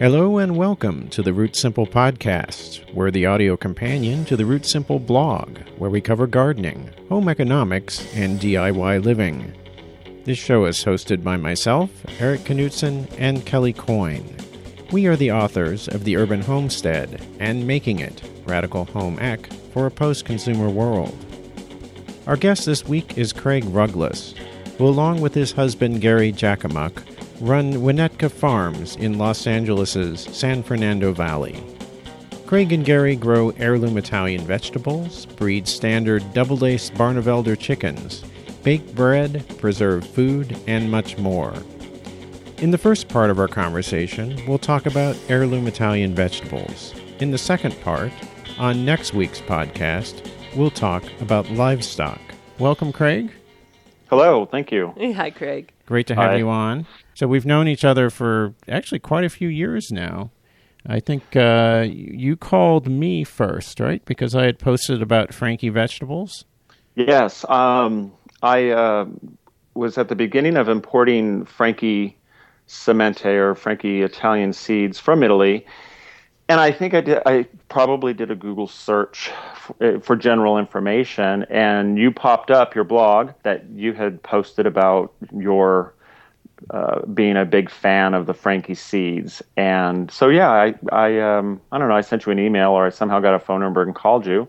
Hello and welcome to the Root Simple Podcast. We're the audio companion to the Root Simple blog, where we cover gardening, home economics, and DIY living. This show is hosted by myself, Erik Knutzen, and Kelly Coyne. We are the authors of The Urban Homestead and Making It Radical Home Ec for a Post Consumer World. Our guest this week is Craig Ruggless, who, along with his husband Gary Jackamuck, run Winnetka Farms in Los Angeles' San Fernando Valley. Craig and Gary grow heirloom Italian vegetables, breed standard double-laced Barnevelder chickens, bake bread, preserve food, and much more. In the first part of our conversation, we'll talk about heirloom Italian vegetables. In the second part, on next week's podcast, we'll talk about livestock. Welcome, Craig. Hello, thank you. Hi, Craig. Great to have Hi. you on. So we've known each other for actually quite a few years now. I think uh, you called me first, right? Because I had posted about Franchi vegetables. Yes, um, I uh, was at the beginning of importing Franchi Sementi or Franchi Italian seeds from Italy, and I think I did. I probably did a Google search for, for general information, and you popped up your blog that you had posted about your uh, being a big fan of the Franchi seeds, and so yeah, I I um, I don't know. I sent you an email, or I somehow got a phone number and called you.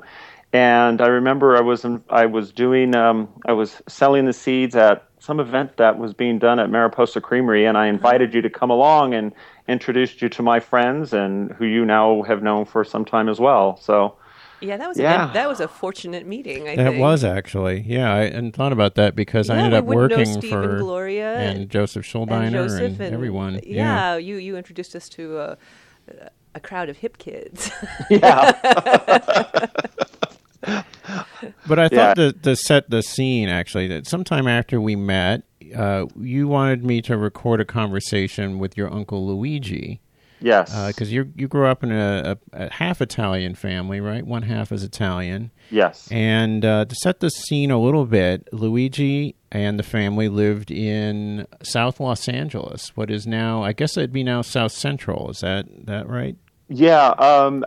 And I remember I was in, I was doing um, I was selling the seeds at some event that was being done at Mariposa Creamery, and I invited you to come along and introduced you to my friends and who you now have known for some time as well. So Yeah, that was Yeah. A, that was a fortunate meeting. I That think. was actually, yeah. I hadn't thought about that because I ended up wouldn't know working for and Gloria and Joseph Shuldiner and Joseph and, everyone. Yeah, you you introduced us to a, a crowd of hip kids. yeah, But I Yeah. thought to, to set the scene, actually, that sometime after we met, uh, you wanted me to record a conversation with your uncle Luigi yes, because you you grew up in a, a, a half Italian family, right? One half is Italian, yes, and uh, to set the scene a little bit, Luigi and the family lived in South Los Angeles, what is now, I guess it'd be now South Central. Is that that right? Yeah. Um,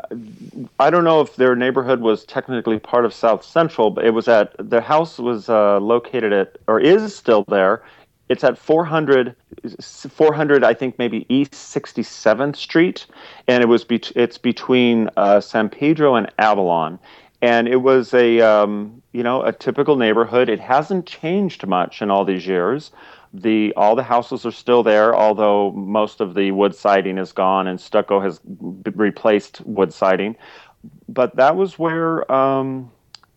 I don't know if their neighborhood was technically part of South Central, but it was at the house was uh, located at or is still there. It's at 400, 400 I think maybe East 67th Street, and it was bet- it's between uh, San Pedro and Avalon, and it was a um, you know a typical neighborhood. It hasn't changed much in all these years. The all the houses are still there, although most of the wood siding is gone and stucco has b- replaced wood siding. But that was where um,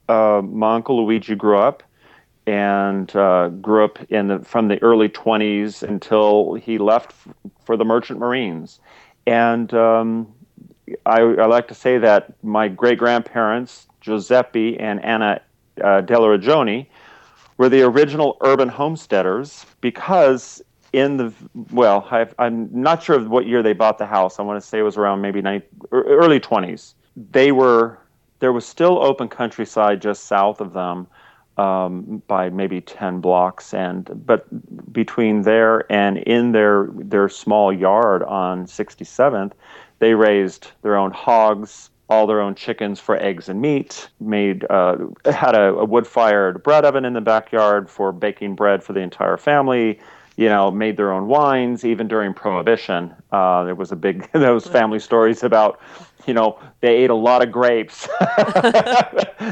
uh, my uncle Luigi grew up and uh, grew up in the from the early 20s until he left f- for the Merchant Marines. And um, I, I like to say that my great grandparents, Giuseppe and Anna uh, Della Ragione, were the original urban homesteaders because in the well, I've, I'm not sure of what year they bought the house. I want to say it was around maybe nine, er- early 20s. They were there was still open countryside just south of them um, by maybe 10 blocks and but between there and in their their small yard on 67th they raised their own hogs all their own chickens for eggs and meat made uh, had a, a wood fired bread oven in the backyard for baking bread for the entire family you know made their own wines even during prohibition. Uh, there was a big those family stories about you know they ate a lot of grapes.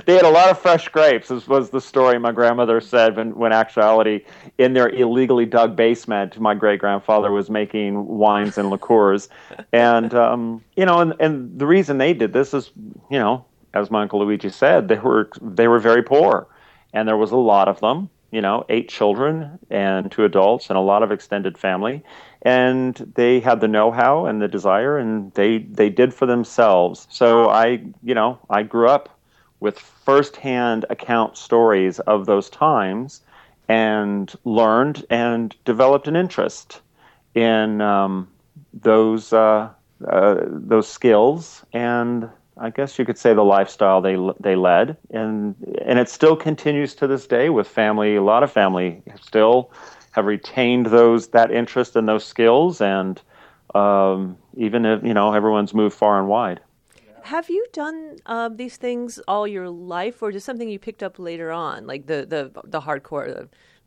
They ate a lot of fresh grapes this was the story my grandmother said when, when actuality in their illegally dug basement my great grandfather was making wines and liqueurs. And um, you know and, and the reason they did this is you know as my uncle luigi said they were they were very poor and there was a lot of them you know eight children and two adults and a lot of extended family. And they had the know-how and the desire and they they did for themselves. So i you know i grew up with firsthand account stories of those times and learned and developed an interest in um, those uh, uh, those skills and I guess you could say the lifestyle they they led and and it still continues to this day with family a lot of family still have retained those that interest and those skills, and um, even if you know everyone's moved far and wide. Have you done um, these things all your life, or just something you picked up later on, like the the the hardcore? The,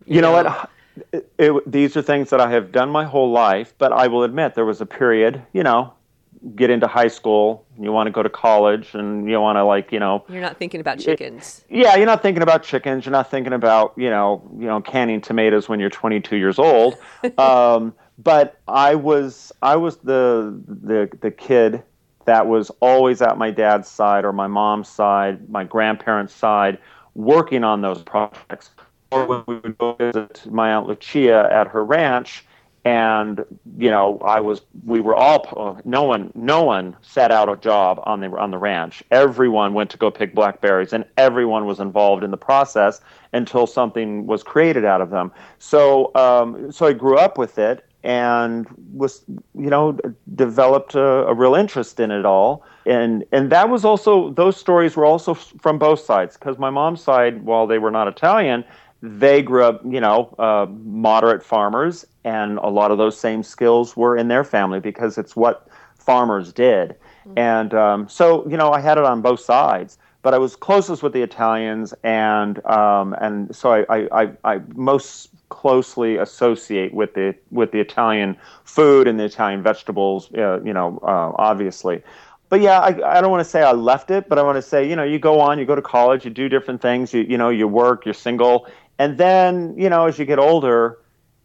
you, you know, know, what? It, it, these are things that I have done my whole life, but I will admit there was a period, you know, get into high school, you want to go to college, and you want to like you know. You're not thinking about chickens. It, yeah, you're not thinking about chickens. You're not thinking about you know you know canning tomatoes when you're 22 years old. um, but I was I was the the the kid that was always at my dad's side or my mom's side, my grandparents' side, working on those projects. Or when we would go visit my aunt Lucia at her ranch and you know i was we were all no one no one set out a job on the on the ranch. Everyone went to go pick blackberries and everyone was involved in the process until something was created out of them. So um, so i grew up with it and was you know developed a, a real interest in it all. And and that was also those stories were also from both sides. Because my mom's side while they were not italian they grew up, you know, uh, moderate farmers, and a lot of those same skills were in their family because it's what farmers did. Mm-hmm. And um, so, you know, I had it on both sides, but I was closest with the Italians, and um, and so I, I, I, I most closely associate with the with the Italian food and the Italian vegetables, uh, you know, uh, obviously but yeah, I, I don't want to say I left it, but I want to say, you know, you go on, you go to college, you do different things, you, you know, you work, you're single, and then, you know, as you get older,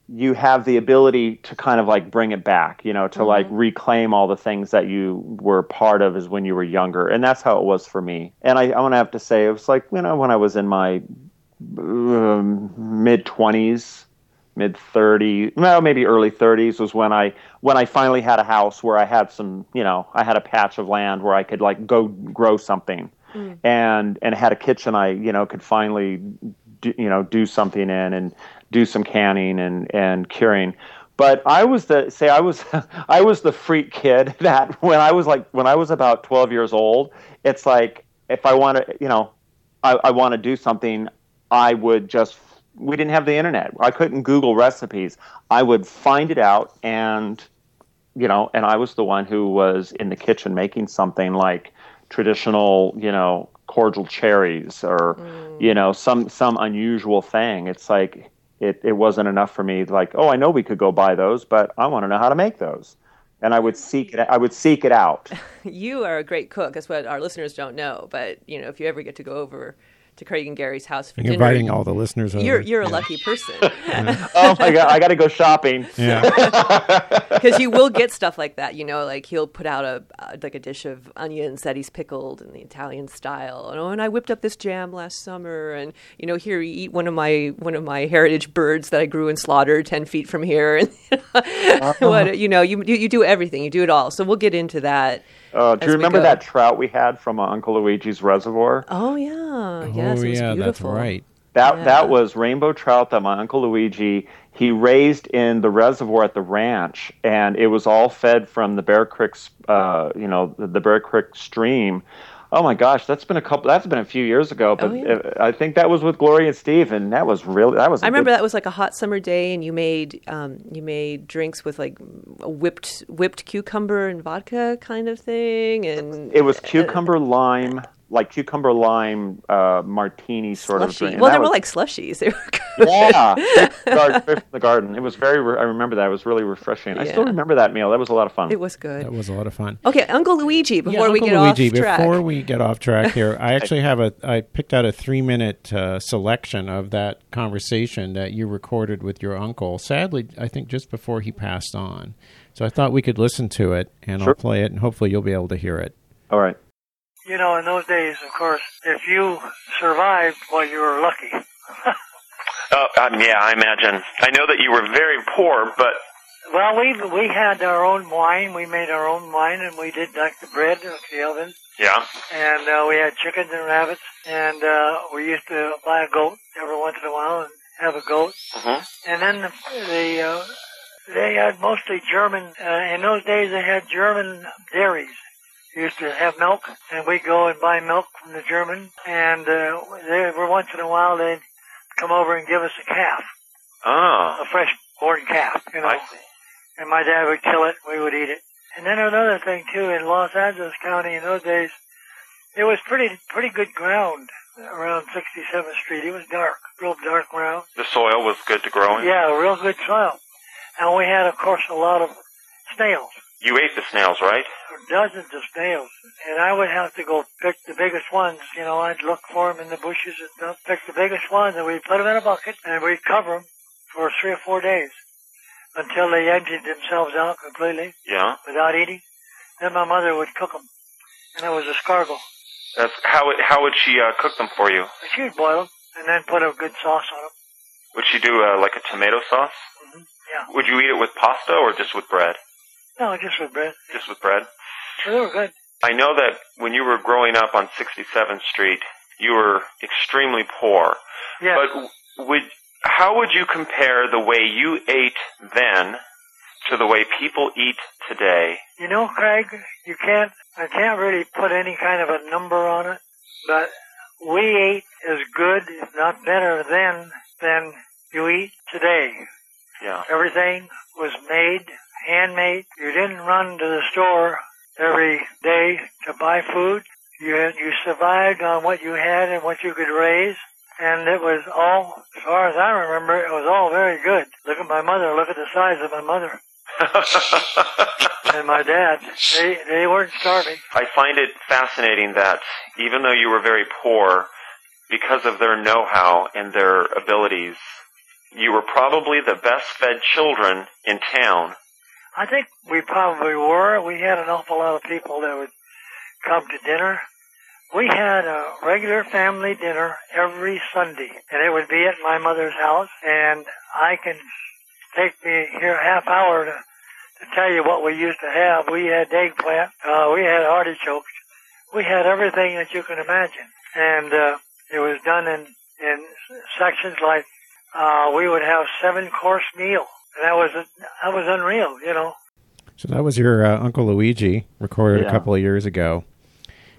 you have the ability to kind of like bring it back, you know, to mm-hmm. like reclaim all the things that you were part of as when you were younger. And that's how it was for me. And I, I want to have to say, it was like, you know, when I was in my um, mid 20s, mid 30s, well, maybe early 30s was when I when I finally had a house where I had some, you know, I had a patch of land where I could like go grow something. Mm. And and had a kitchen I, you know, could finally do, you know do something in and do some canning and and curing. But I was the say I was I was the freak kid that when I was like when I was about 12 years old it's like if I want to you know I, I want to do something I would just we didn't have the internet. I couldn't Google recipes. I would find it out and you know and I was the one who was in the kitchen making something like traditional you know cordial cherries or mm. you know some some unusual thing. It's like it, it wasn't enough for me like oh i know we could go buy those but i want to know how to make those. And i would seek it i would seek it out. You are a great cook that's what our listeners don't know but you know if you ever get to go over to Craig and Gary's house for You're dinner. inviting all the listeners over. You're you're a lucky person. oh my god, I got to go shopping. Yeah, because you will get stuff like that. You know, like he'll put out a uh, like a dish of onions that he's pickled in the Italian style. And, oh, and I whipped up this jam last summer. And you know, here you eat one of my one of my heritage birds that I grew and slaughtered ten feet from here. And uh-huh. what you know, you, you you do everything. You do it all. So we'll get into that. Uh, do you remember that trout we had from uh, Uncle Luigi's reservoir? Oh yeah, yes, oh, yeah, that's right. That yeah. that was rainbow trout that my Uncle Luigi he raised in the reservoir at the ranch, and it was all fed from the Bear Creek, uh, you know, the, the Bear Creek stream. Oh my gosh, that's been a couple. That's been a few years ago, but oh, yeah. I think that was with Gloria and Steve, and that was really that was. I remember good... that was like a hot summer day, and you made um, you made drinks with like a whipped whipped cucumber and vodka kind of thing, and it was cucumber lime like cucumber lime uh, martini sort Slushy. of drink. well, they were like slushies. They were yeah, from the garden. It was very. Re- I remember that. It was really refreshing. Yeah. I still remember that meal. That was a lot of fun. It was good. That was a lot of fun. Okay, Uncle Luigi. Before yeah, we get Luigi, off track. Before we get off track here, I actually have a. I picked out a three-minute uh, selection of that conversation that you recorded with your uncle. Sadly, I think just before he passed on. So I thought we could listen to it, and sure. I'll play it, and hopefully you'll be able to hear it. All right you know, in those days, of course, if you survived, well, you were lucky. oh, um, yeah, I imagine. I know that you were very poor, but well, we we had our own wine. We made our own wine, and we did like the bread in the oven. Yeah. And uh, we had chickens and rabbits, and uh, we used to buy a goat every once in a while and have a goat. Mm-hmm. And then the, the uh, they had mostly German. Uh, in those days, they had German dairies used to have milk, and we'd go and buy milk from the German, and uh, they, every once in a while they'd come over and give us a calf. Oh. a fresh born calf, you know. I see. And my dad would kill it, we would eat it. And then another thing too, in Los Angeles County in those days, it was pretty pretty good ground around 67th Street. It was dark, real dark ground. The soil was good to grow in? Yeah, real good soil. And we had, of course, a lot of snails, You ate the snails, right? dozens of snails. And I would have to go pick the biggest ones. You know, I'd look for them in the bushes and stuff, pick the biggest ones, and we'd put them in a bucket, and we'd cover them for three or four days until they emptied themselves out completely Yeah. without eating. Then my mother would cook them, and it was escargot. That's how would how would she uh, cook them for you? She would boil them and then put a good sauce on them. Would she do uh, like a tomato sauce? hmm Yeah. Would you eat it with pasta or just with bread? No, just with bread. Just with bread. So they were good. I know that when you were growing up on 67th Street, you were extremely poor. Yeah. But would how would you compare the way you ate then to the way people eat today? You know, Craig, you can't, I can't really put any kind of a number on it, but we ate as good, if not better then, than you eat today. Yeah. Everything was made, handmade. You didn't run to the store every day to buy food. You had, you survived on what you had and what you could raise. And it was all, as far as I remember, it was all very good. Look at my mother. Look at the size of my mother and my dad. They they weren't starving. I find it fascinating that even though you were very poor, because of their know-how and their abilities, you were probably the best fed children in town. I think we probably were. We had an awful lot of people that would come to dinner. We had a regular family dinner every Sunday, and it would be at my mother's house. And I can take me here half hour to, to tell you what we used to have. We had eggplant, uh, we had artichokes, we had everything that you can imagine, and uh, it was done in in sections like uh, we would have seven course meal. And that was that was unreal, you know. So that was your uh, Uncle Luigi, recorded a couple of years ago.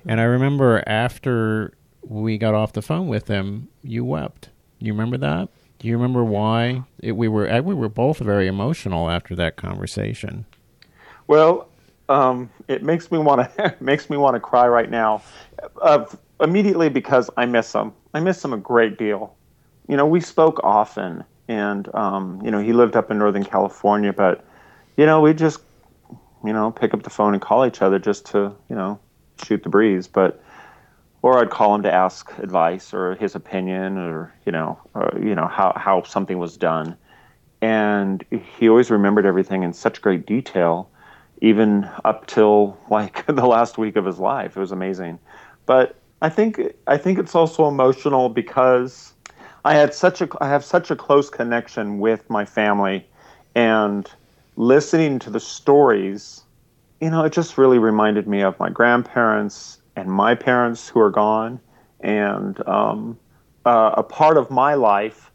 And I remember after we got off the phone with him, you wept. You remember that? Do you remember why? It, we were we were both very emotional after that conversation. Well, um, it makes me want to makes me want to cry right now. Uh, immediately because I miss him. I miss him a great deal. You know, we spoke often, and um, you know, he lived up in Northern California, but you know, we just you know pick up the phone and call each other just to you know shoot the breeze. But or I'd call him to ask advice or his opinion, or you know, or, you know how how something was done. And he always remembered everything in such great detail even up till like the last week of his life. It was amazing. But I think I think it's also emotional because I had such a I have such a close connection with my family and listening to the stories, you know, it just really reminded me of my grandparents and my parents who are gone and um, uh, a part of my life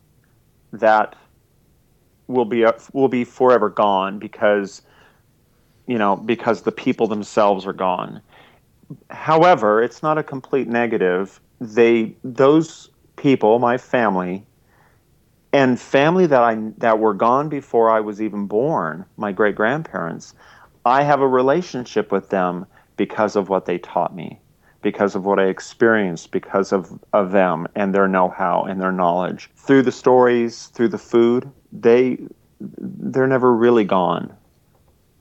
that will be will be forever gone because you know, because the people themselves are gone. However, it's not a complete negative. They those people, my family, and family that I that were gone before I was even born, my great grandparents, I have a relationship with them because of what they taught me, because of what I experienced, because of, of them and their know how and their knowledge. Through the stories, through the food, they they're never really gone.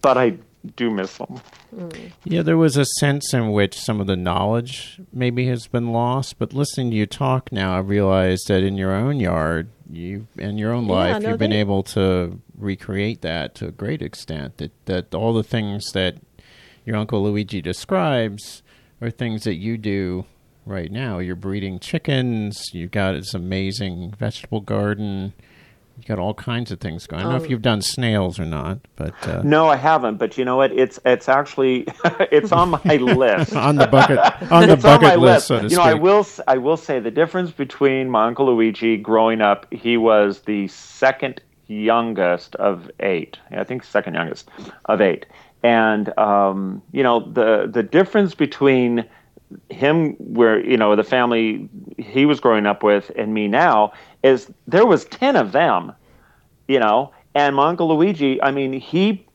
But I do miss them. Mm. Yeah, there was a sense in which some of the knowledge maybe has been lost, but listening to you talk now, I realize that in your own yard, you in your own Yeah, life, no, you've been they- able to recreate that to a great extent. That that all the things that your uncle Luigi describes are things that you do right now. You're breeding chickens. You've got this amazing vegetable garden. You've got all kinds of things going. I don't know if Um, you've done snails or not, but uh, No, I haven't. But you know what? It's it's actually it's on my list. on the bucket on the it's on bucket my list, list. so to you speak. know, I will s- I will say the difference between my uncle Luigi growing up, he was the second youngest of eight. I think second youngest of eight, and um, you know the the difference between him where you know the family he was growing up with and me now is there was 10 of them you know. And my uncle Luigi, I mean, he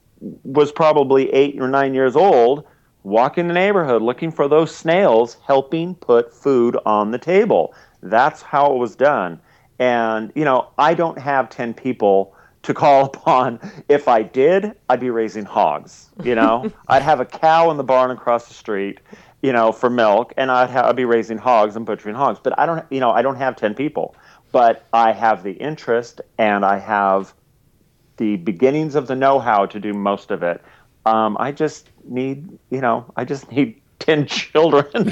was probably eight or nine years old, walking the neighborhood looking for those snails, helping put food on the table. That's how it was done. And, you know, I don't have 10 people to call upon. If I did, I'd be raising hogs. You know, I'd have a cow in the barn across the street, you know, for milk, and I'd, ha- I'd be raising hogs and butchering hogs. But I don't, you know, I don't have 10 people. But I have the interest and I have the beginnings of the know-how to do most of it. Um, I just need, you know, I just need ten children to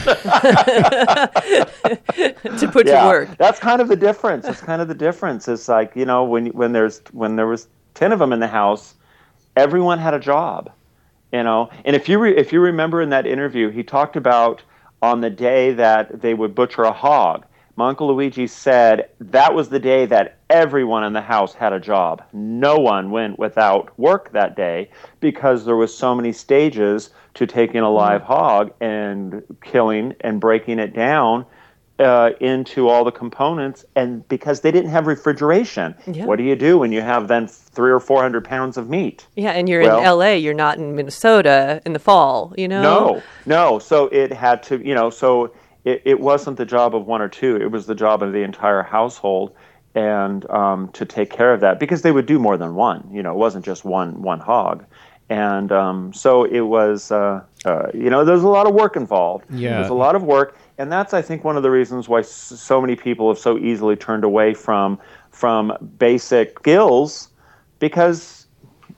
put yeah, to work. That's kind of the difference. It's kind of the difference. It's like you know when when there's when there was ten of them in the house, everyone had a job, you know. And if you re, if you remember in that interview, he talked about on the day that they would butcher a hog. My uncle Luigi said that was the day that everyone in the house had a job. No one went without work that day because there was so many stages to taking a live hmm. hog and killing and breaking it down uh, into all the components. And because they didn't have refrigeration, Yeah. what do you do when you have then three or four hundred pounds of meat? Yeah, and you're Well- in LA, you're not in Minnesota in the fall, you know? No, no. So it had to, you know, so it, it wasn't the job of one or two. It was the job of the entire household and um, to take care of that because they would do more than one. You know, it wasn't just one one hog. And um, so it was, uh, uh, you know, there's a lot of work involved. Yeah. There's a lot of work. And that's, I think, one of the reasons why so many people have so easily turned away from from basic skills because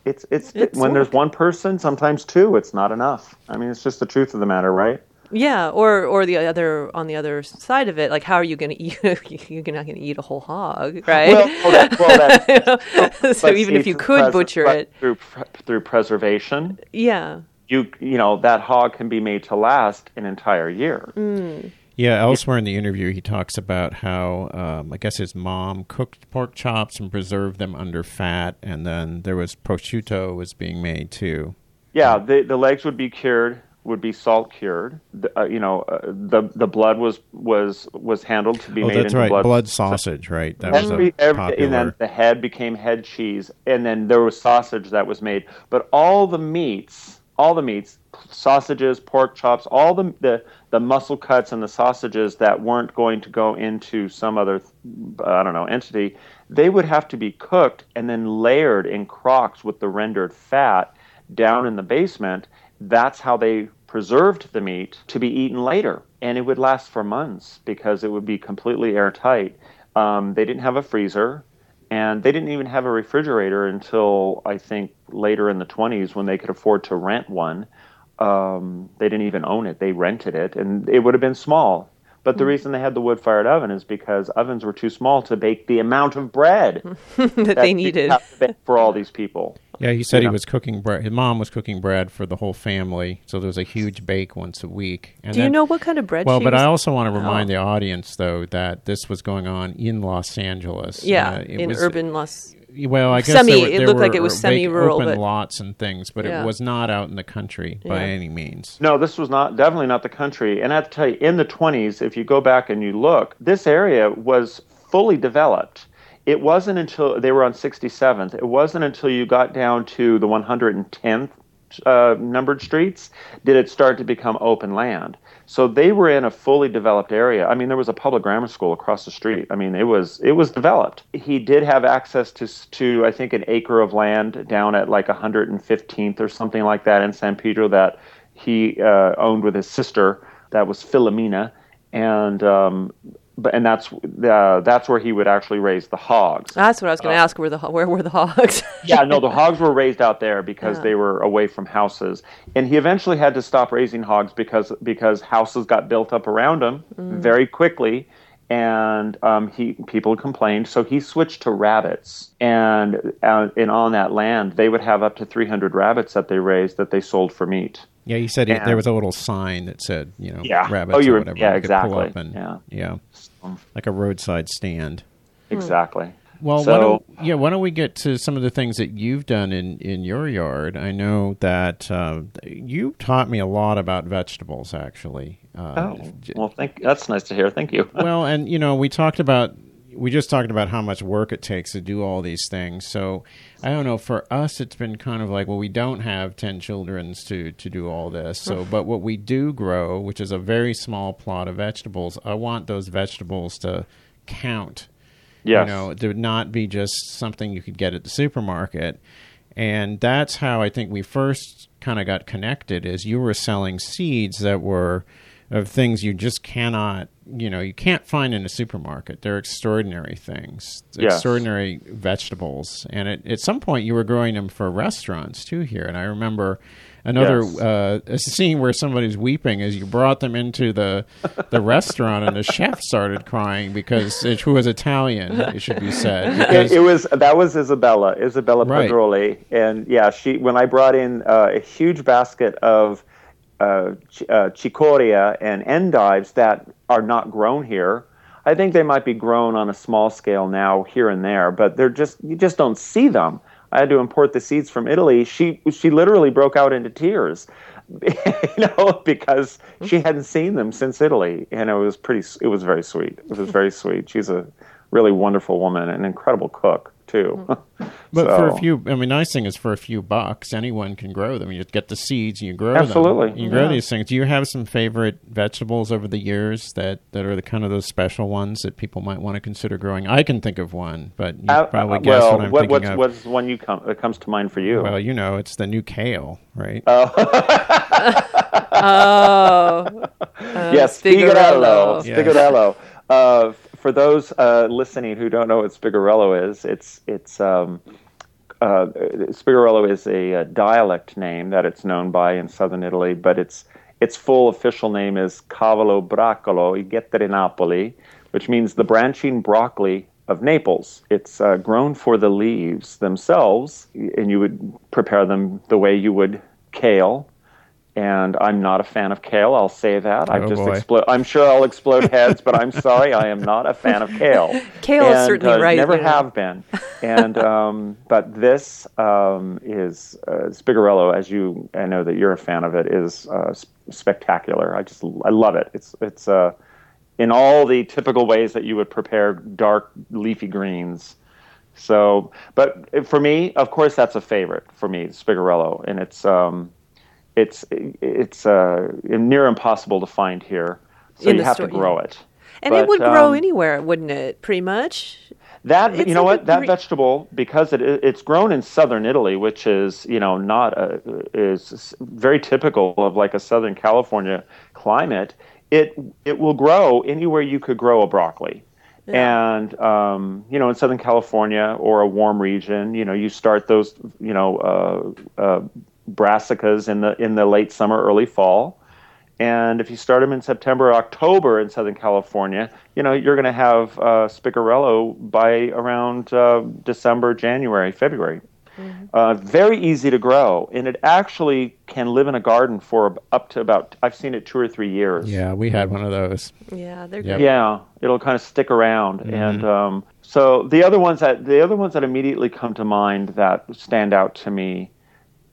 it's it's, It's when there's one person, sometimes two, it's not enough. I mean, it's just the truth of the matter, right? Yeah, or or the other on the other side of it, like how are you going to eat? you're not going to eat a whole hog, right? Well, well, that- well, that's, so even if you could butcher but it, through through preservation, yeah, you you know that hog can be made to last an entire year. Mm. Yeah, elsewhere in the interview, he talks about how um, I guess his mom cooked pork chops and preserved them under fat, and then there was prosciutto was being made too. Yeah, the the legs would be cured, would be salt cured. The, uh, you know, uh, the the blood was was was handled to be Oh, made that's into right, blood. blood, sausage, right? That was Every, a every, popular. and then the head became head cheese, and then there was sausage that was made. But all the meats, all the meats, sausages, pork chops, all the the, the muscle cuts and the sausages that weren't going to go into some other, I don't know, entity, they would have to be cooked and then layered in crocks with the rendered fat down in the basement. That's how they preserved the meat to be eaten later, and it would last for months because it would be completely airtight. Um, they didn't have a freezer, and they didn't even have a refrigerator until I think later in the 20s when they could afford to rent one. Um, they didn't even own it; they rented it, and it would have been small. But the reason they had the wood-fired oven is because ovens were too small to bake the amount of bread that that they needed. have to bake for all these people. yeah, he said you he know. was cooking bread. His mom was cooking bread for the whole family, so there was a huge bake once a week. And Do you know what kind of bread? Well, she but was- I also want to remind Oh. the audience, though, that this was going on in Los Angeles. yeah, Uh, it in was- urban Los. Well, I guess Semi- there were, it there looked like it was semi-rural, open but- lots and things, but Yeah. it was not out in the country by Yeah. any means. No, this was not definitely not the country. And I have to tell you, in the 20s, if you go back and you look, this area was fully developed. It wasn't until they were on 67th. It wasn't until you got down to the 110th uh, numbered streets did it start to become open land. So they were in a fully developed area. I mean, there was a public grammar school across the street. I mean, it was it was developed. He did have access to to I think an acre of land down at like 115th or something like that in San Pedro that he uh, owned with his sister. That was Philomena, and um, but and that's uh, that's where he would actually raise the hogs. That's what I was Uh, going to ask. Where the where were the hogs? yeah, no, the hogs were raised out there because Yeah. they were away from houses, and he eventually had to stop raising hogs because because houses got built up around him very quickly, and um, he people complained, so he switched to rabbits, and uh, and on that land they would have up to 300 rabbits that they raised that they sold for meat. Yeah, he said he, Yeah. there was a little sign that said, you know, Yeah. rabbits Oh, you or were- whatever. yeah, you exactly. and- Yeah. yeah, like a roadside stand. Exactly. Well, why don't, yeah, why don't we get to some of the things that you've done in, in your yard? I know that uh, you taught me a lot about vegetables, actually. Uh, Oh, well, thank. That's nice to hear. Thank you. well, and you know, we talked about we just talked about how much work it takes to do all these things. So I don't know. For us, it's been kind of like, well, we don't have ten childrens to to do all this. So, but what we do grow, which is a very small plot of vegetables, I want those vegetables to count. Yes. You know, to not be just something you could get at the supermarket. And that's how I think we first kind of got connected. Is you were selling seeds that were of things you just cannot, you know, you can't find in a supermarket. They're extraordinary things, Yes. extraordinary vegetables. And at, at some point, you were growing them for restaurants too here. And I remember another Yes. uh, a scene where somebody's weeping as you brought them into the the restaurant, and the chef started crying because it, who was Italian, it should be said. Because, It, it was that was Isabella, Isabella Right. Pedroli, and yeah, she when I brought in uh, a huge basket of uh, ch- uh, chicoria and endives that are not grown here. I think they might be grown on a small scale now here and there, but they're just you just don't see them. I had to import the seeds from Italy. She she literally broke out into tears, you know, because she hadn't seen them since Italy, and it was pretty. It was very sweet. It was very sweet. She's a really wonderful woman, an incredible cook too. But for a few, I mean, nice thing is for a few bucks, anyone can grow them. You get the seeds, you grow Absolutely. them. You grow Yeah. these things. Do you have some favorite vegetables over the years that, that are the kind of those special ones that people might want to consider growing? I can think of one, but you Uh, probably uh, guess well, what I'm what, thinking what's of. what's one you come that comes to mind for you? well, you know, it's the new kale, right? Oh, yes, Spigarello. Spigarello. Yes. Spigarello. Uh, f- for those uh, listening who don't know what Spigarello is, it's it's um, uh, Spigarello is a, uh dialect name that it's known by in southern Italy, but its its full official name is Cavolo Broccolo a Getti di Napoli, which means the branching broccoli of Naples. It's uh, grown for the leaves themselves, and you would prepare them the way you would kale. And I'm not a fan of kale. I'll say that. I've Oh, just boy. explode. I'm sure I'll explode heads, but I'm sorry. I am not a fan of kale. Kale is certainly uh, right, Never you know. have been. And um, but this um, is uh, Spigarello, as you I know that you're a fan of it, is uh, spectacular. I just I love it. It's it's uh, in all the typical ways that you would prepare dark leafy greens. So, but for me, of course, that's a favorite for me, Spigarello, and it's um, it's it's uh, near impossible to find here. So In you have store, to grow yeah. it. and But, it would grow um, anywhere, wouldn't it? Pretty much. That It's you know like what that gre- vegetable because it it's grown in southern Italy, which is you know not a, is very typical of like a southern California climate. It it will grow anywhere you could grow a broccoli, and um, you know in Southern California or a warm region, you know you start those you know uh, uh, brassicas in the in the late summer, early fall. And if you start them in September, or October in Southern California, you know you're going to have uh, Spigarello by around uh, December, January, February. Uh, very easy to grow, and it actually can live in a garden for up to about I've seen it two or three years. Yeah, we had one of those. Yeah, they're Yep. great. Yeah, it'll kind of stick around, and um, so the other ones that the other ones that immediately come to mind that stand out to me,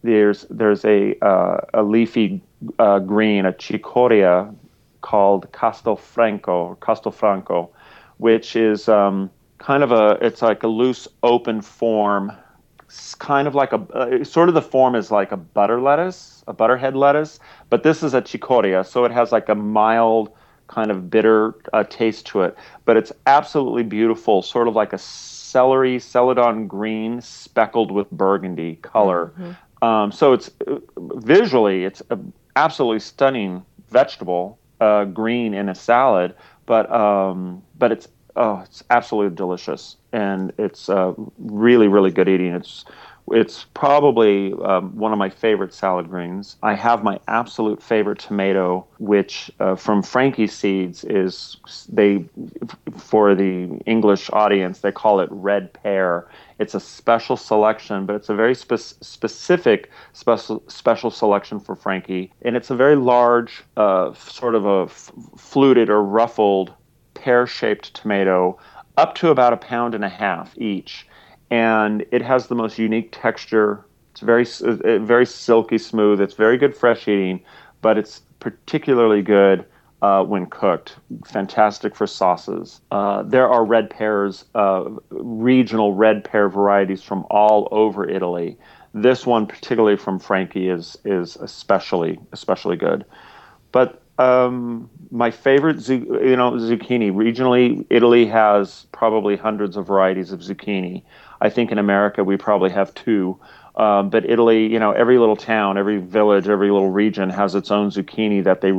there's there's a uh, a leafy uh, green, a chicoria called Castelfranco or Castelfranco, which is um, kind of a it's like a loose open form, s- kind of like a uh, sort of the form is like a butter lettuce, a butterhead lettuce, but this is a chicoria, so it has like a mild kind of bitter uh, taste to it, but it's absolutely beautiful, sort of like a celery celadon green speckled with burgundy color. Um, so it's visually it's a absolutely stunning vegetable, uh, green in a salad, but um, but it's oh it's absolutely delicious and it's uh, really really good eating. It's it's probably um, one of my favorite salad greens. I have my absolute favorite tomato, which uh, from Franchi Seeds is they for the English audience they call it red pear. It's a special selection, but it's a very spe- specific special special selection for Franchi, and it's a very large, uh, sort of a f- fluted or ruffled pear-shaped tomato, up to about a pound and a half each and it has the most unique texture. It's very uh, very silky smooth. It's very good fresh eating, but it's particularly good uh, when cooked. Fantastic for sauces. Uh, there are red pears, uh, regional red pear varieties from all over Italy. This one, particularly from Franchi, is is especially especially good. But um, my favorite, you know, zucchini. Regionally, Italy has probably hundreds of varieties of zucchini. I think in America we probably have two. Um, but Italy, you know, every little town, every village, every little region has its own zucchini that they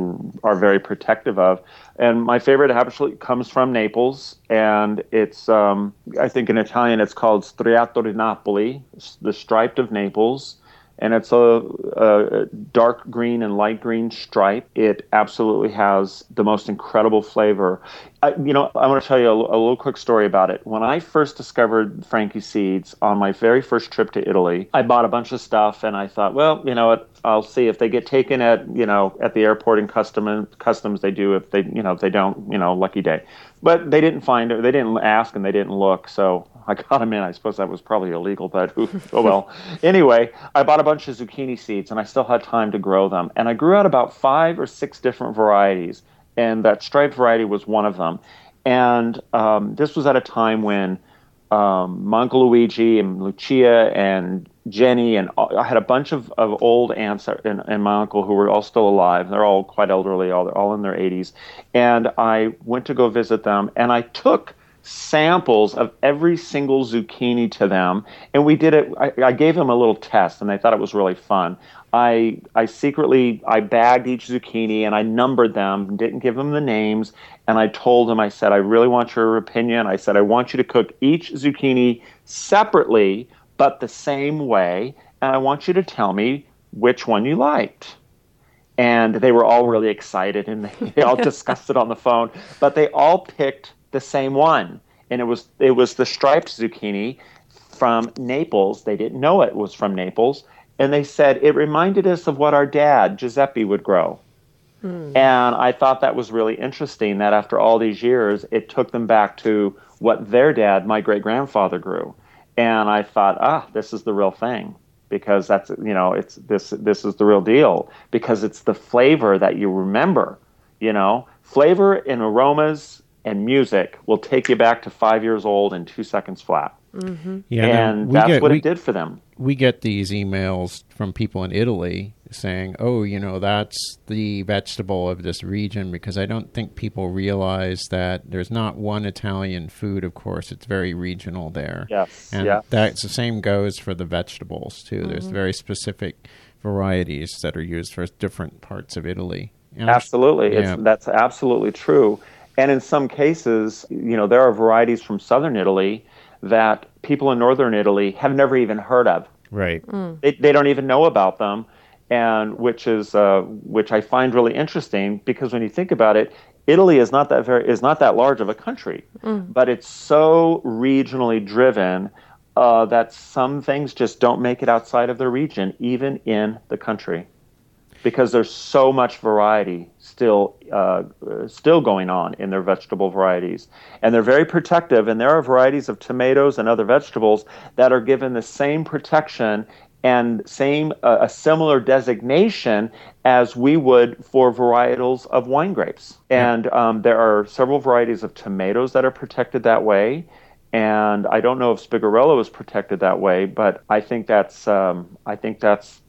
are very protective of. And my favorite actually comes from Naples, and it's, um, I think in Italian it's called Striato di Napoli, the striped of Naples and it's a, a, dark green and light green stripe. It absolutely has the most incredible flavor. I, you know, I want to tell you a, a, little quick story about it. When I first discovered Franchi seeds on my very first trip to Italy, I bought a bunch of stuff, and I thought, well, you know what, I'll see if they get taken at you know at the airport in custom customs. They do if they you know if they don't, you know, lucky day. But they didn't find it. They didn't ask, and they didn't look. So I got them in. I suppose that was probably illegal, but oh well. anyway, I bought a bunch of zucchini seeds, and I still had time to grow them. And I grew out about five or six different varieties, and that striped variety was one of them. And um, this was at a time when um, Uncle Luigi and Lucia and Jenny and I had a bunch of, of old aunts and, and my uncle who were all still alive. They're all quite elderly, all, they're all in their 80s. And I went to go visit them, and I took samples of every single zucchini to them and we did it I, I, gave them a little test and they thought it was really fun i i secretly i bagged each zucchini and i numbered them didn't give them the names and i told them i said i really want your opinion i said i want you to cook each zucchini separately but the same way and i want you to tell me which one you liked and they were all really excited and they all discussed it on the phone but they all picked the same one, and it was it was the striped zucchini from Naples. They didn't know it was from Naples, and they said it reminded us of what our dad Giuseppe would grow. Hmm. And I thought that was really interesting that after all these years, it took them back to what their dad, my great grandfather, grew. And I thought, ah, this is the real thing because that's you know it's this this is the real deal because it's the flavor that you remember. You know, flavor and aromas and music will take you back to five years old in two seconds flat. Mm-hmm. Yeah, and that's get, what we, it did for them. We get these emails from people in Italy saying, "Oh, you know, that's the vegetable of this region," because I don't think people realize that there's not one Italian food. Of course, it's very regional there. Yes, and yes. that's the same goes for the vegetables too. Mm-hmm. There's very specific varieties that are used for different parts of Italy. And absolutely, yeah. that's absolutely true. And in some cases, you know, there are varieties from southern Italy that people in northern Italy have never even heard of. Right. Mm. They, they don't even know about them, and which is uh, which I find really interesting because when you think about it, Italy is not that very is not that large of a country, mm. but it's so regionally driven uh, that some things just don't make it outside of the region, even in the country because there's so much variety still uh, still going on in their vegetable varieties, and they're very protective. And there are varieties of tomatoes and other vegetables that are given the same protection and same uh, a similar designation as we would for varietals of wine grapes. And um, there are several varieties of tomatoes that are protected that way. And I don't know if Spigarello is protected that way, but I think that's um, I think that's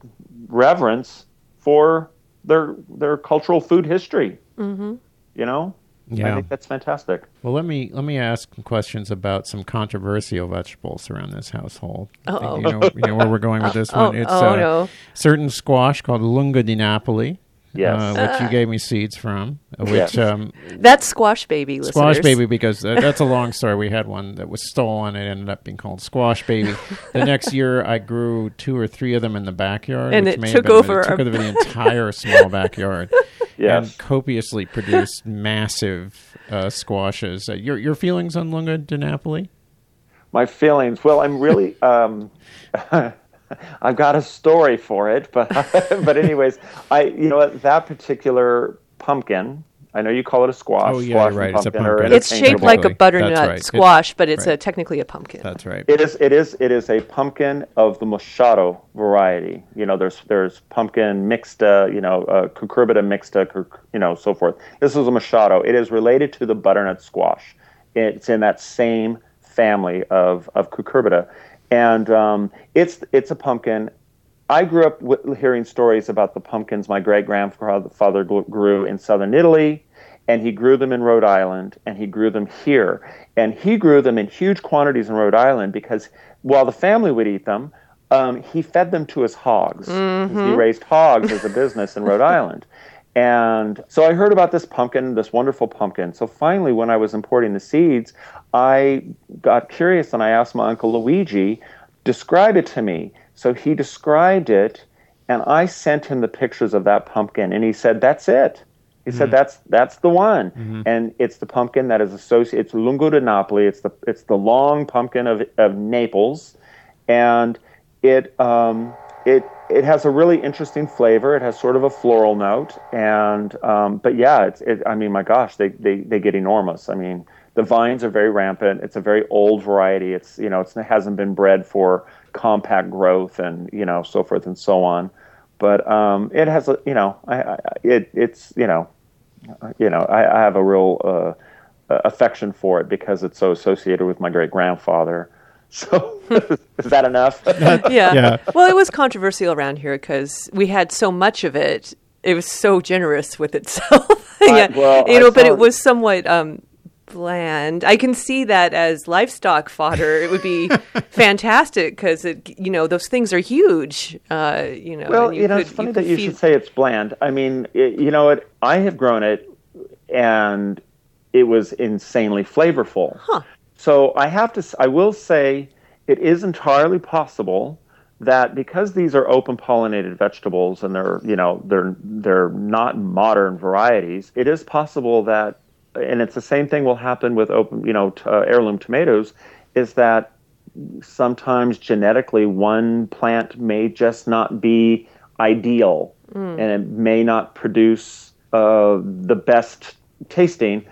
reverence for their their cultural food history. Mm-hmm. You know, yeah. I think that's fantastic. Well, let me let me ask questions about some controversial vegetables around this household. Oh, you know, you know where we're going with this one. Oh, it's oh, uh, no. certain squash called lunga di Napoli. Yes. Uh, which you gave me seeds from. Uh, which yes. um, that's squash baby. Listeners. Squash baby because uh, that's a long story. We had one that was stolen. It ended up being called squash baby. the next year, I grew two or three of them in the backyard, and it took over. It took over the entire small backyard. Yes. And copiously produced massive uh, squashes. Uh, your your feelings on Lunga di Napoli? My feelings. Well, I'm really. Um, I've got a story for it, but but anyways, I you know that particular pumpkin I know you call it a squash. Oh, yeah, squash you're right. It's a pumpkin. It's shaped interchangeable. like a butternut right. It- squash, but it's right. a, technically a pumpkin. That's right. It is. It is. It is a pumpkin of the moschata variety. You know, there's there's pumpkin mixta. You know, uh, cucurbita mixta. cuc- You know, so forth. This is a moschata. It is related to the butternut squash. It's in that same family of of cucurbita, and um, it's it's a pumpkin. I grew up with, hearing stories about the pumpkins my great grandfather grew in southern Italy, and he grew them in Rhode Island, and he grew them here. And he grew them in huge quantities in Rhode Island because while the family would eat them, um, he fed them to his hogs. He raised hogs as a business in Rhode Island. And so I heard about this pumpkin, this wonderful pumpkin. So finally, when I was importing the seeds, I got curious and I asked my uncle Luigi, describe it to me. So he described it, and I sent him the pictures of that pumpkin, and he said, "That's it." He said, "That's that's the one," and it's the pumpkin that is associated. It's Lunga di Napoli. It's the it's the long pumpkin of of Naples, and it um, it it has a really interesting flavor. It has sort of a floral note, and um, but yeah, it's it, I mean, my gosh, they, they they get enormous. I mean, the vines are very rampant. It's a very old variety. It's you know it's, it hasn't been bred for compact growth and you know so forth and so on. But um, it has a you know I, I, it it's you know you know I, I have a real uh, affection for it because it's so associated with my great grandfather. So is that enough? yeah. Yeah. Well, it was controversial around here because we had so much of it. It was so generous with itself. yeah. well, you I know, but it was somewhat um, bland. I can see that as livestock fodder. It would be fantastic because it, you know, those things are huge. Uh, you know, Well, and you, know, could- it's funny could that you feed- should say it's bland. I mean, it, you know what? I have grown it, and it was insanely flavorful. Huh. So I have to. I will say it is entirely possible that because these are open pollinated vegetables and they're you know they're they're not modern varieties, it is possible that, and it's the same thing will happen with open you know t- uh, heirloom tomatoes, is that sometimes genetically one plant may just not be ideal. And it may not produce uh, the best tasting.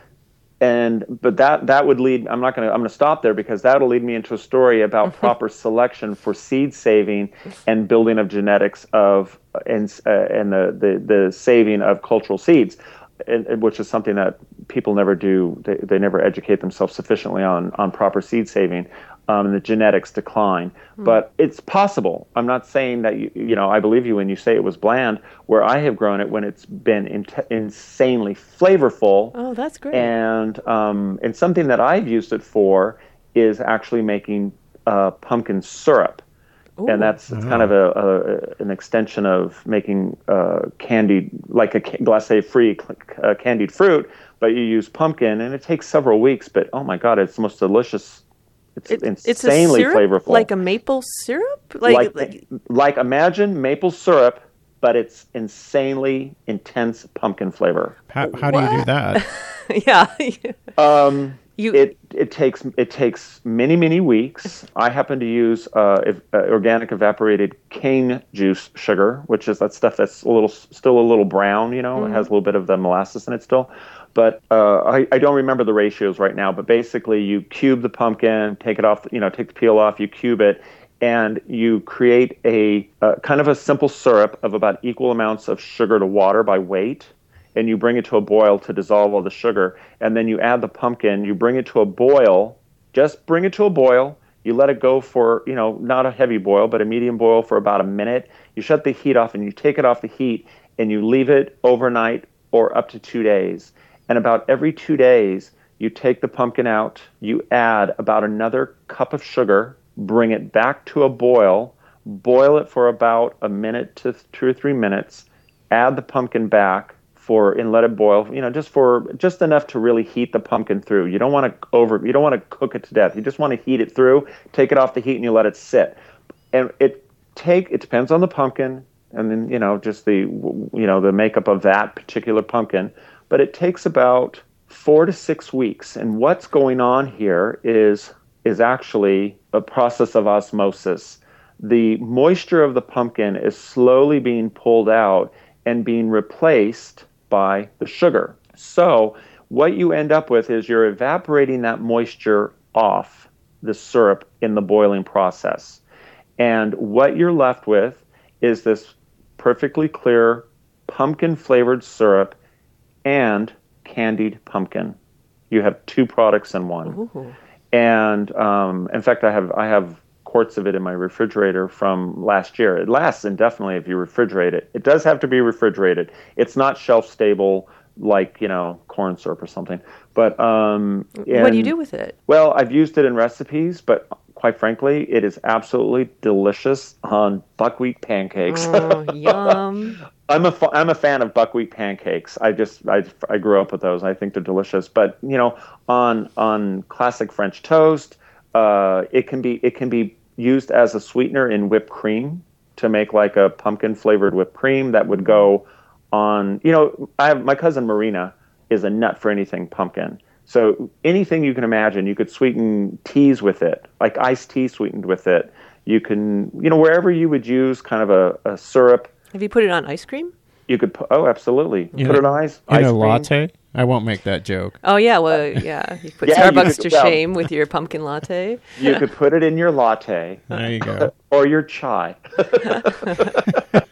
And but that that would lead i'm not going to i'm going to stop there because that'll lead me into a story about proper selection for seed saving and building of genetics of and uh, and the, the the saving of cultural seeds and, and which is something that people never do. They, they never educate themselves sufficiently on on proper seed saving um, and the genetics decline. But it's possible. I'm not saying that you, you know i believe you when you say it was bland. Where i have grown it when it's been in, insanely flavorful. Oh, that's great. and um, and something that I've used it for is actually making uh, pumpkin syrup, and that's it's kind of a, a an extension of making uh, candied like a ca- glacé-free uh, candied fruit, but you use pumpkin, and it takes several weeks. But oh my god, it's the most delicious. It's It- insanely it's syrup, flavorful, like a maple syrup. Like, like, like- like imagine maple syrup, but it's insanely intense pumpkin flavor. How, how do you do that? yeah. Um, You- it it takes it takes many many weeks. I happen to use uh, ev- uh, organic evaporated cane juice sugar, which is that stuff that's a little still a little brown. You know, it has a little bit of the molasses in it still. But uh, I, I don't remember the ratios right now. But basically, you cube the pumpkin, take it off. You know, take the peel off. You cube it, and you create a uh, kind of a simple syrup of about equal amounts of sugar to water by weight and you bring it to a boil to dissolve all the sugar and then you add the pumpkin you bring it to a boil just bring it to a boil you let it go for you know not a heavy boil but a medium boil for about a minute. You shut the heat off and you take it off the heat and you leave it overnight or up to two days. And about every two days you take the pumpkin out you add about another cup of sugar bring it back to a boil boil it for about a minute to two or three minutes add the pumpkin back for and let it boil you know just for just enough to really heat the pumpkin through. You don't want to over you don't want to cook it to death. You just want to heat it through take it off the heat and you let it sit. And it take it depends on the pumpkin and then you know just the you know the makeup of that particular pumpkin but it takes about four to six weeks. And what's going on here is is actually a process of osmosis. The moisture of the pumpkin is slowly being pulled out and being replaced by the sugar. So what you end up with is you're evaporating that moisture off the syrup in the boiling process. And what you're left with is this perfectly clear pumpkin flavored syrup and candied pumpkin. You have two products in one. Ooh. And um, in fact, I have I have quarts of it in my refrigerator from last year. It lasts indefinitely if you refrigerate it. It does have to be refrigerated. It's not shelf stable like you know corn syrup or something. But um, what do you do with it? well, I've used it in recipes, but quite frankly, it is absolutely delicious on buckwheat pancakes. Oh, yum. I'm a I'm a fan of buckwheat pancakes. I just I, I grew up with those. I think they're delicious. But you know, on on classic French toast, uh, it can be it can be used as a sweetener in whipped cream to make like a pumpkin flavored whipped cream that would go on. You know, I have my cousin Marina is a nut for anything pumpkin. So anything you can imagine, you could sweeten teas with it, like iced tea sweetened with it. You can, you know, wherever you would use kind of a, a syrup Have you put it on ice cream? you could put, oh, absolutely. In put a- it on ice. In ice a cream. latte? I won't make that joke. Oh yeah, well yeah. You put Yeah, you Starbucks could- to well- shame with your pumpkin latte. You could put it in your latte There you go. or your chai.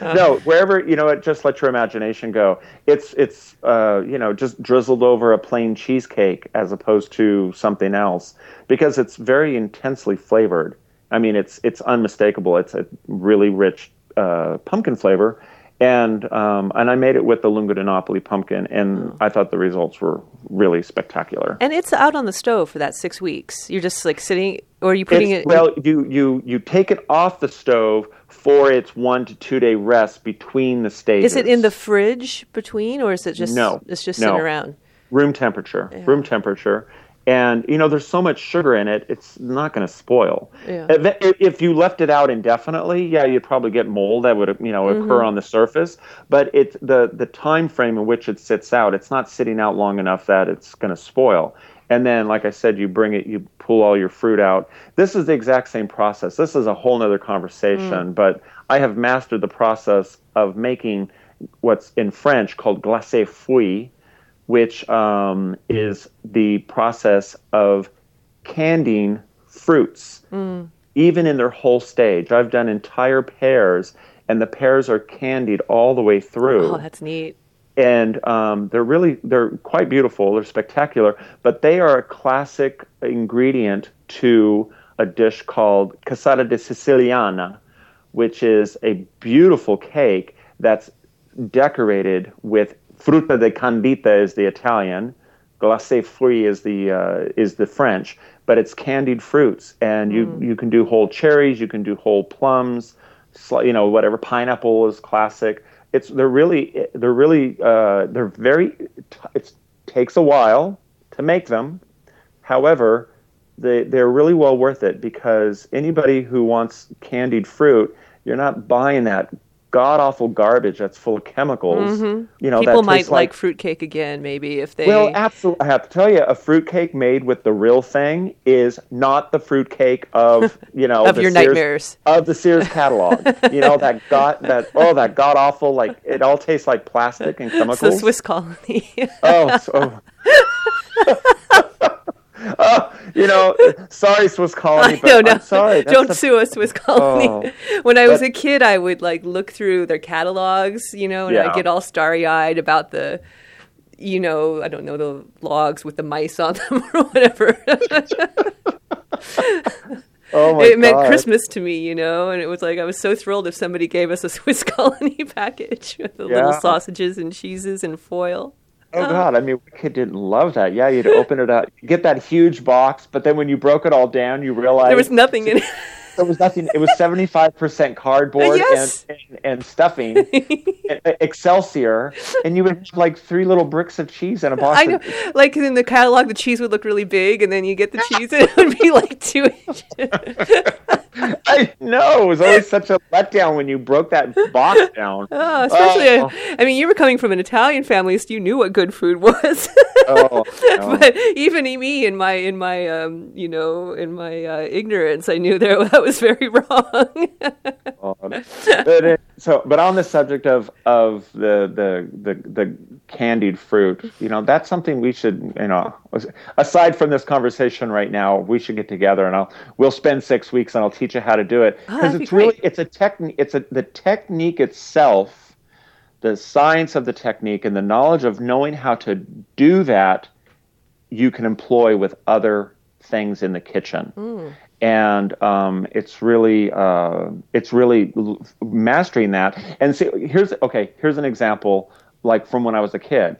no, wherever you know it, just let your imagination go. It's it's uh, you know just drizzled over a plain cheesecake as opposed to something else because it's very intensely flavored. I mean, it's it's unmistakable. It's a really rich uh, pumpkin flavor, and um, and I made it with the Lunga Napoli pumpkin, and I thought the results were really spectacular. And it's out on the stove for that six weeks. You're just like sitting, or are you putting It's- it? well, you you you take it off the stove for its one to two day rest between the stages. is it in the fridge between, or is it just? No, it's just no. sitting around. room temperature? Room temperature, and you know there's so much sugar in it, it's not going to spoil. Yeah. If, if- you left it out indefinitely, yeah, you'd probably get mold that would you know occur Mm-hmm. on the surface. But it's the the time frame in which it sits out. It's not sitting out long enough that it's going to spoil. And then, like I said, you bring it, you pull all your fruit out. This is the exact same process. This is a whole nother conversation, Mm. but I have mastered the process of making what's in French called glacé fouille, which um, is the process of candying fruits, even in their whole stage. I've done entire pears, and the pears are candied all the way through Oh, that's neat. and um, they're really they're quite beautiful. They're spectacular, but they are a classic ingredient to a dish called cassata di siciliana, which is a beautiful cake that's decorated with frutta de candita is the Italian, glacé fruit is the uh, is the French, but it's candied fruits, and you you can do whole cherries, you can do whole plums, you know whatever pineapple is classic. It's they're really they're really uh, they're very it takes a while to make them. However, they they're really well worth it because anybody who wants candied fruit, you're not buying that god awful garbage that's full of chemicals. You know, Mm-hmm. People that might tastes like fruitcake again, maybe if they. well, absolutely. I have to tell you, a fruitcake made with the real thing is not the fruitcake of you know Of the your Sears, nightmares. of the Sears catalog. you know that god that oh that god awful like it all tastes like plastic and it's chemicals. the Swiss colony. Oh, so, oh, you know, sorry, Swiss colony, no, no, I'm sorry. don't a- sue a Swiss colony. Oh. when I was But- a kid, I would like look through their catalogs, you know, and Yeah. I'd get all starry eyed about the, you know, I don't know, the logs with the mice on them or whatever. Oh my it meant God. Christmas to me, you know, and it was like I was so thrilled if somebody gave us a Swiss colony package with the little sausages and cheeses and foil. Oh, oh God! I mean, what kid didn't love that? Yeah, you'd open it up, get that huge box, but then when you broke it all down, you realized There was nothing in it. there was nothing. It was seventy five percent cardboard Yes. and, and and stuffing, Excelsior, and you would have like three little bricks of cheese in a box. I know, of- like in the catalog, the cheese would look really big, and then you get the cheese, and it would be like two inches. I know it was always such a letdown when you broke that box down. Oh, especially, Oh. I mean, you were coming from an Italian family, so you knew what good food was. Oh, no. but even me, in my in my um, you know, in my uh, ignorance, I knew there that was very wrong. God. But so, but on the subject of of the, the the the candied fruit, you know, that's something we should, you know, aside from this conversation right now, we should get together and I'll we'll spend six weeks and I'll teach you how to do it. Oh, because be it's really it's a technique. It's a the technique itself, the science of the technique and the knowledge of knowing how to do that, you can employ with other things in the kitchen mm. And um, it's really uh, it's really mastering that. And see, here's okay. Here's an example, like from when I was a kid.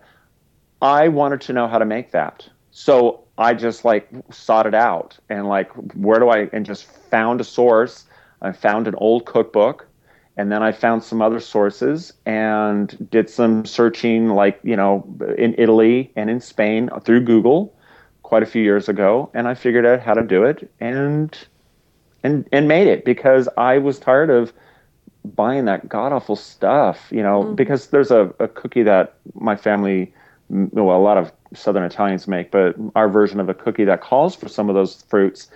I wanted to know how to make that, so I just like sought it out and like where do I and just found a source. I found an old cookbook, and then I found some other sources and did some searching, like you know, in Italy and in Spain through Google quite a few years ago, and I figured out how to do it and and and made it because I was tired of buying that god awful stuff, you know. Mm-hmm. Because there's a, a cookie that my family, well, a lot of Southern Italians make, but our version of a cookie that calls for some of those fruits.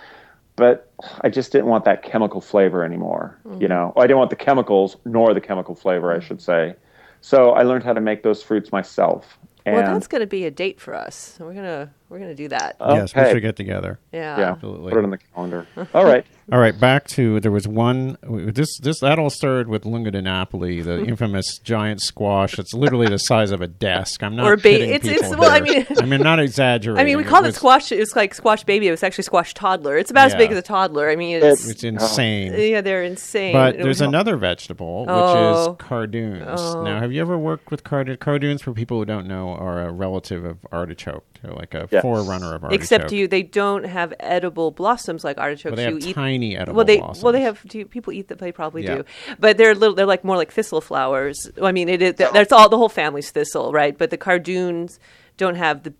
But I just didn't want that chemical flavor anymore, you mm-hmm. know. I didn't want the chemicals nor the chemical flavor, I mm-hmm. should say. So I learned how to make those fruits myself. And Well, that's going to be a date for us. We're gonna we're gonna do that. Yes, we should get together. yeah. yeah, Absolutely. put it on the calendar. All right. All right, back to there was one. This this that all started with Lunga di Napoli, the infamous giant squash. It's literally the size of a desk. I'm not Or ba- kidding it's- people it's- well, I mean- I mean, not exaggerating. I mean, we called it was- squash. It's like squash baby. It was actually squash toddler. It's about as big as a toddler. I mean, it's, It's oh. insane. yeah, they're insane. But It there's was- another vegetable, which Oh. is cardoons. Oh. Now, have you ever worked with card- cardoons? For people who don't know, are a relative of artichoke. They're like a Yes. forerunner of artichoke. Except you, they don't have edible blossoms like artichokes. Well, they have you eat tiny edible well, they blossoms. well they have. Do you, people eat them? They probably Yeah. do, but they're little. They're like more like thistle flowers. I mean, it is. That's all. The whole family's thistle, right? But the cardoons don't have the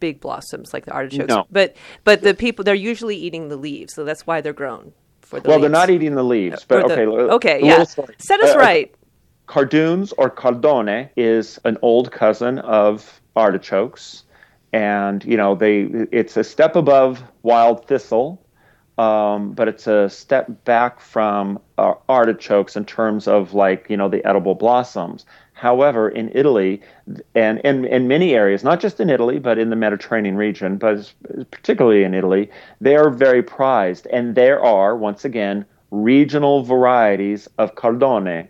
big blossoms like the artichokes. No. But but the people they're usually eating the leaves, so that's why they're grown for the. Well, they're not eating the leaves, but the- okay. okay, a yeah. Set us Uh, right. Cardoons or cardone is an old cousin of artichokes, and you know they it's a step above wild thistle, um, but it's a step back from uh, artichokes in terms of like you know the edible blossoms. However, in Italy and in, many areas, not just in Italy, but in the Mediterranean region, but particularly in Italy, they are very prized. And there are, once again, regional varieties of cardone.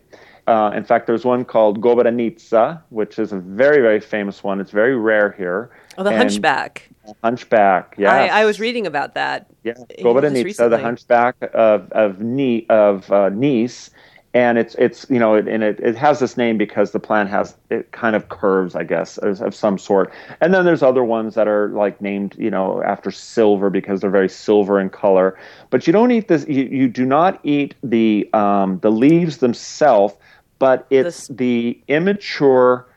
Uh, in fact, there's one called Gobbo di Nizza, which is a very, very famous one. It's very rare here. Oh, the And- hunchback. Hunchback, Yeah, I, I was reading about that. Yeah, recently. the Hunchback of of, Ni- of uh, Nice, and it's it's you know it, and it, it has this name because the plant has it kind of curves, I guess, of, of some sort. And then there's other ones that are like named you know after silver because they're very silver in color. But you don't eat this. You, you do not eat the um, the leaves themselves, but it's s- the immature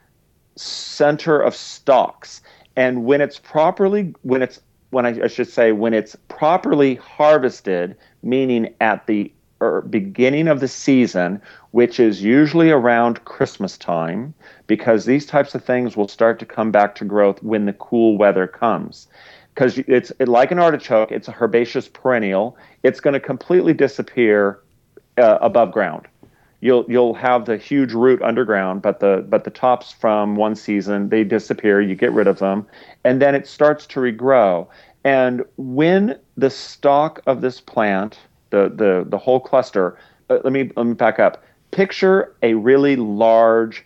center of stalks. And when it's properly, when it's, when I, I should say, when it's properly harvested, meaning at the er, beginning of the season, which is usually around Christmas time, because these types of things will start to come back to growth when the cool weather comes. Because it's it, like an artichoke, it's a herbaceous perennial. It's going to completely disappear uh, above ground you'll you'll have the huge root underground, but the but the tops from one season they disappear. You get rid of them, and then it starts to regrow. And when the stalk of this plant, the the the whole cluster, uh, let me let me back up. Picture a really large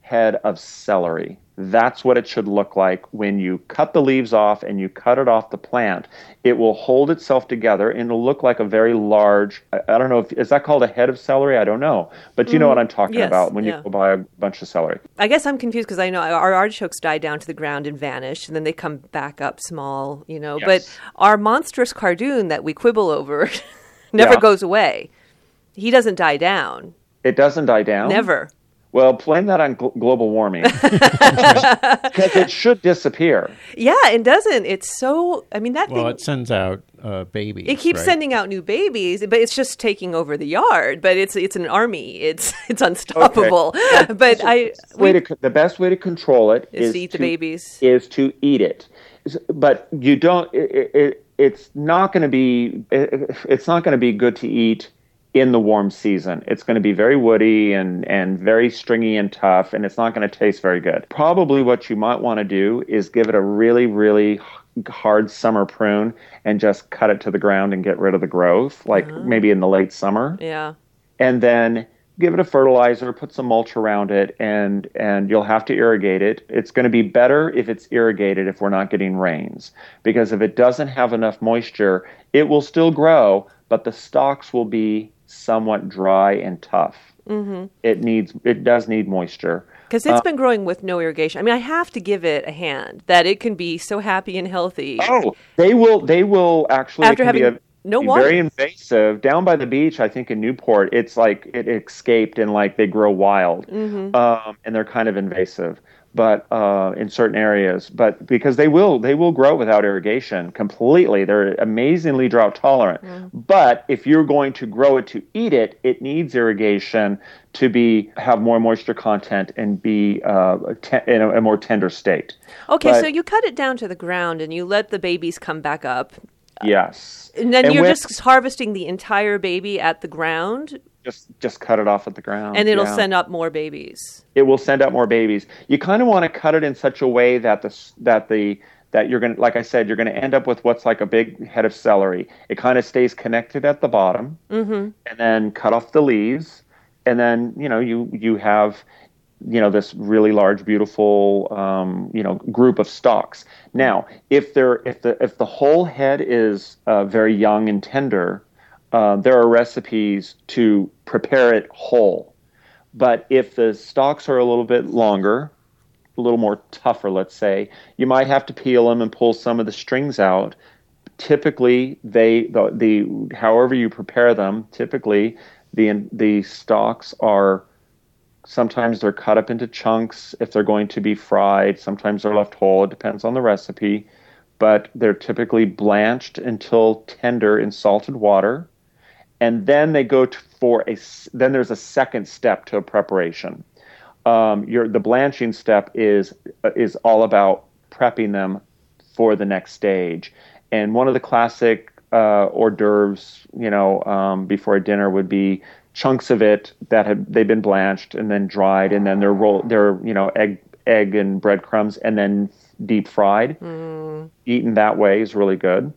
head of celery. That's what it should look like when you cut the leaves off and you cut it off the plant. It will hold itself together and it'll look like a very large. I, don't know if is that called a head of celery. I don't know, but you know what mm, I'm talking yes, about when yeah. you go buy a bunch of celery. I guess I'm confused because I know our artichokes die down to the ground and vanish, and then they come back up small, you know. But our monstrous cardoon that we quibble over never Yeah. goes away. He doesn't die down. It doesn't die down. Never. Well, blame that on gl- global warming because it should disappear. Yeah, it doesn't. It's so. I mean, that Well, thing. it sends out uh, babies. It keeps right? sending out new babies, but it's just taking over the yard. But it's it's an army. It's it's unstoppable. but I way we, to the best way to control it is is to eat the babies. is to eat it but you don't it, it, it's not going to be it, it's not going to be good to eat in the warm season. It's going to be very woody and, and very stringy and tough, and it's not going to taste very good. Probably what you might want to do is give it a really, really hard summer prune and just cut it to the ground and get rid of the growth, like ah. maybe in the late summer. Yeah. And then give it a fertilizer, put some mulch around it, and and you'll have to irrigate it. It's going to be better if it's irrigated if we're not getting rains, because if it doesn't have enough moisture, it will still grow, but the stalks will be somewhat dry and tough. Mm-hmm. It needs it does need moisture. Because it's been growing with no irrigation. I mean, I have to give it a hand that it can be so happy and healthy. Oh, they will. They will actually After having a- no water. Very invasive. Down by the beach, I think in Newport, it's like it escaped and like they grow wild, Mm-hmm. um, and they're kind of invasive. But uh, in certain areas, but because they will, they will grow without irrigation completely. They're amazingly drought tolerant. Mm-hmm. But if you're going to grow it to eat it, it needs irrigation to be have more moisture content and be uh, te- in a, a more tender state. Okay, But- so you cut it down to the ground and you let the babies come back up. Yes. And then And you're when- just harvesting the entire baby at the ground just just cut it off at the ground and it'll yeah. send up more babies. it will send out more babies you kind of want to cut it in such a way that the that the that you're going to like i said you're going to end up with what's like a big head of celery it kind of stays connected at the bottom Mm-hmm. and then cut off the leaves and then you know you you have you know this really large beautiful um, you know group of stalks now if they're if the if the whole head is uh, very young and tender uh, there are recipes to prepare it whole. But if the stalks are a little bit longer a little more tougher let's say you might have to peel them and pull some of the strings out. Typically they the, the however you prepare them typically the the stalks are sometimes they're cut up into chunks if they're going to be fried. Sometimes they're left whole. It depends on the recipe. But they're typically blanched until tender in salted water and then they go to, for a then there's a second step to a preparation um, your the blanching step is is all about prepping them for the next stage. And one of the classic uh, hors d'oeuvres, you know, um, before a dinner would be chunks of it that have they've been blanched and then dried, and then they're roll they're you know egg egg and breadcrumbs, and then deep fried. Eaten that way is really good.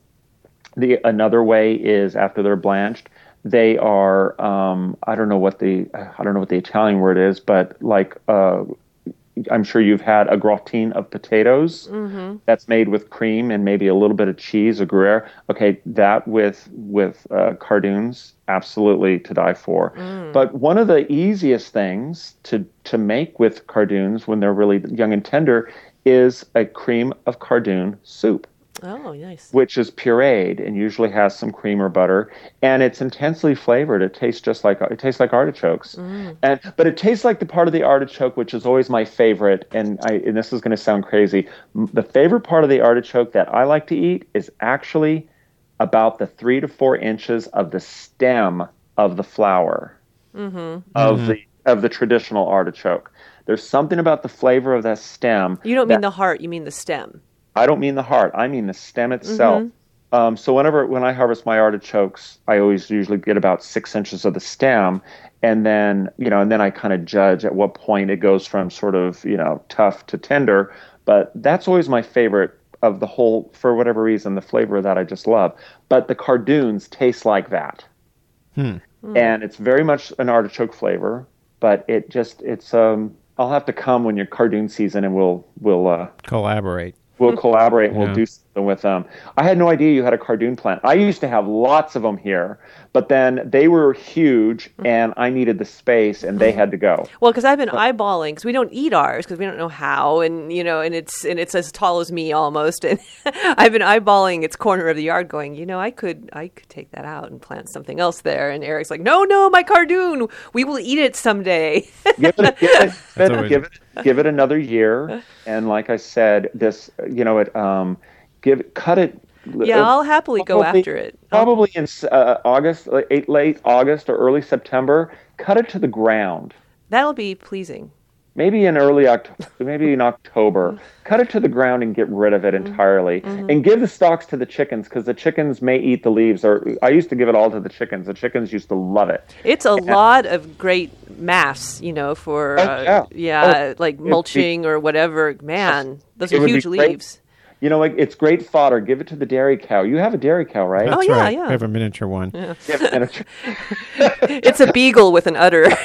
The another way is after they're blanched, they are um, I don't know what the I don't know what the Italian word is, but like uh, I'm sure you've had a gratin of potatoes that's made with cream and maybe a little bit of cheese a Gruyere. Okay, that with with uh, cardoons, absolutely to die for. But one of the easiest things to to make with cardoons when they're really young and tender is a cream of cardoon soup Oh, nice. which is pureed and usually has some cream or butter, and it's intensely flavored. It tastes just like it tastes like artichokes, mm. and but it tastes like the part of the artichoke which is always my favorite. And I and this is going to sound crazy. The favorite part of the artichoke that I like to eat is actually about the three to four inches of the stem of the flower mm-hmm. of mm-hmm. the of the traditional artichoke. There's something about the flavor of that stem. You don't mean the heart, you mean the stem. I don't mean the heart. I mean the stem itself. Um, so whenever when I harvest my artichokes, I always usually get about six inches of the stem, and then you know, and then I kind of judge at what point it goes from sort of you know tough to tender. But that's always my favorite of the whole. For whatever reason, the flavor of that I just love. But the cardoons taste like that, and it's very much an artichoke flavor. But it just it's um. I'll have to come when your cardoon season, and we'll we'll uh, Collaborate. We'll collaborate and Yeah. we'll do with them. I had no idea you had a cardoon plant. I used to have lots of them here, but then they were huge and I needed the space and they had to go. Well, because I've been eyeballing because we don't eat ours because we don't know how, and you know, and it's and it's as tall as me almost, and I've been eyeballing its corner of the yard, going, you know, I could I could take that out and plant something else there, and Erik's like, no, no, my cardoon, we will eat it someday. Give it, give it, That's always- give it, give it another year. And like I said, this, you know, it, um, give, cut it. yeah, I'll happily go after it. I'll- Probably in uh, August, late, late August or early September. Cut it to the ground. that'll be pleasing. maybe in early October, maybe in October. Cut it to the ground and get rid of it entirely, and give the stalks to the chickens because the chickens may eat the leaves. Or I used to give it all to the chickens. The chickens used to love it. It's a lot of great mass, you know, for Oh, uh, yeah. yeah, Oh, like be- mulching or whatever. Man, those are be huge great. Leaves. You know, like it's great fodder. Give it to the dairy cow. You have a dairy cow, right? Oh, yeah, right. yeah. I have a miniature one. Yeah, and it's- It's a beagle with an udder.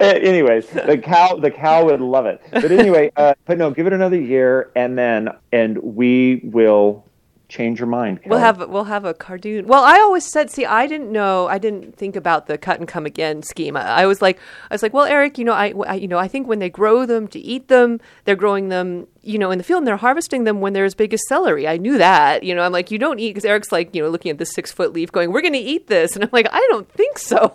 anyways, the cow the cow would love it. But anyway, uh, but no, give it another year, and then and we will change your mind. We'll Kelly. have we'll have a cardoon. Well, I always said, see, I didn't know, I didn't think about the cut and come again scheme. I, I was like, I was like, well, Erik, you know, I, I, you know, I think when they grow them to eat them, they're growing them, you know, in the field, and they're harvesting them when they're as big as celery. I knew that, you know. I'm like, you don't eat because Erik's like, you know, looking at this six foot leaf, going, we're going to eat this, and I'm like, I don't think so.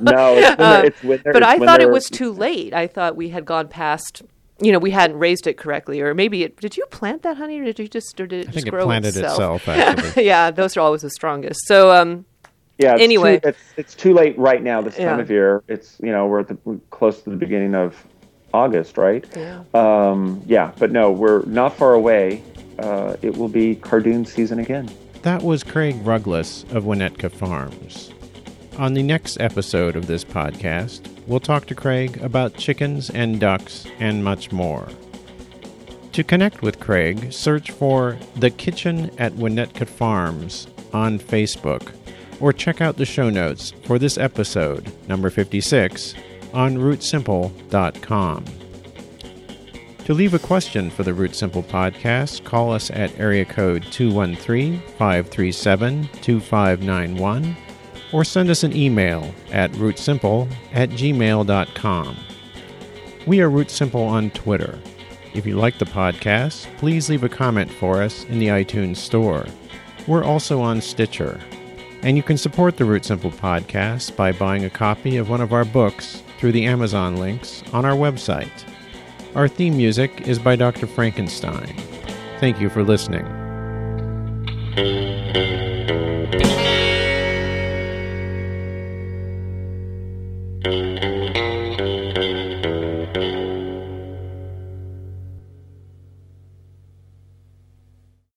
no, it's when Um, it's when but I thought it was too late. I thought we had gone past. You know, we hadn't raised it correctly, or maybe it. Did you plant that honey, or did you just, or did it I just think it planted itself, actually. yeah, those are always the strongest. So, um, Yeah. It's Anyway. too, it's, it's too late right now. This time of year, it's you know we're at the we're close to the beginning of August, right? Yeah. Um, yeah, but no, we're not far away. Uh, it will be cardoon season again. That was Craig Ruggless of Winnetka Farms. On the next episode of this podcast, we'll talk to Craig about chickens and ducks and much more. To connect with Craig, search for The Kitchen at Winnetka Farms on Facebook or check out the show notes for this episode, number 56, on rootsimple.com. To leave a question for the Root Simple podcast, call us at area code 213 537 2591 or send us an email at rootsimple at gmail.com. We are Root Simple on Twitter. If you like the podcast, please leave a comment for us in the iTunes Store. We're also on Stitcher. And you can support the Root Simple podcast by buying a copy of one of our books through the Amazon links on our website. Our theme music is by Dr. Frankenstein. Thank you for listening.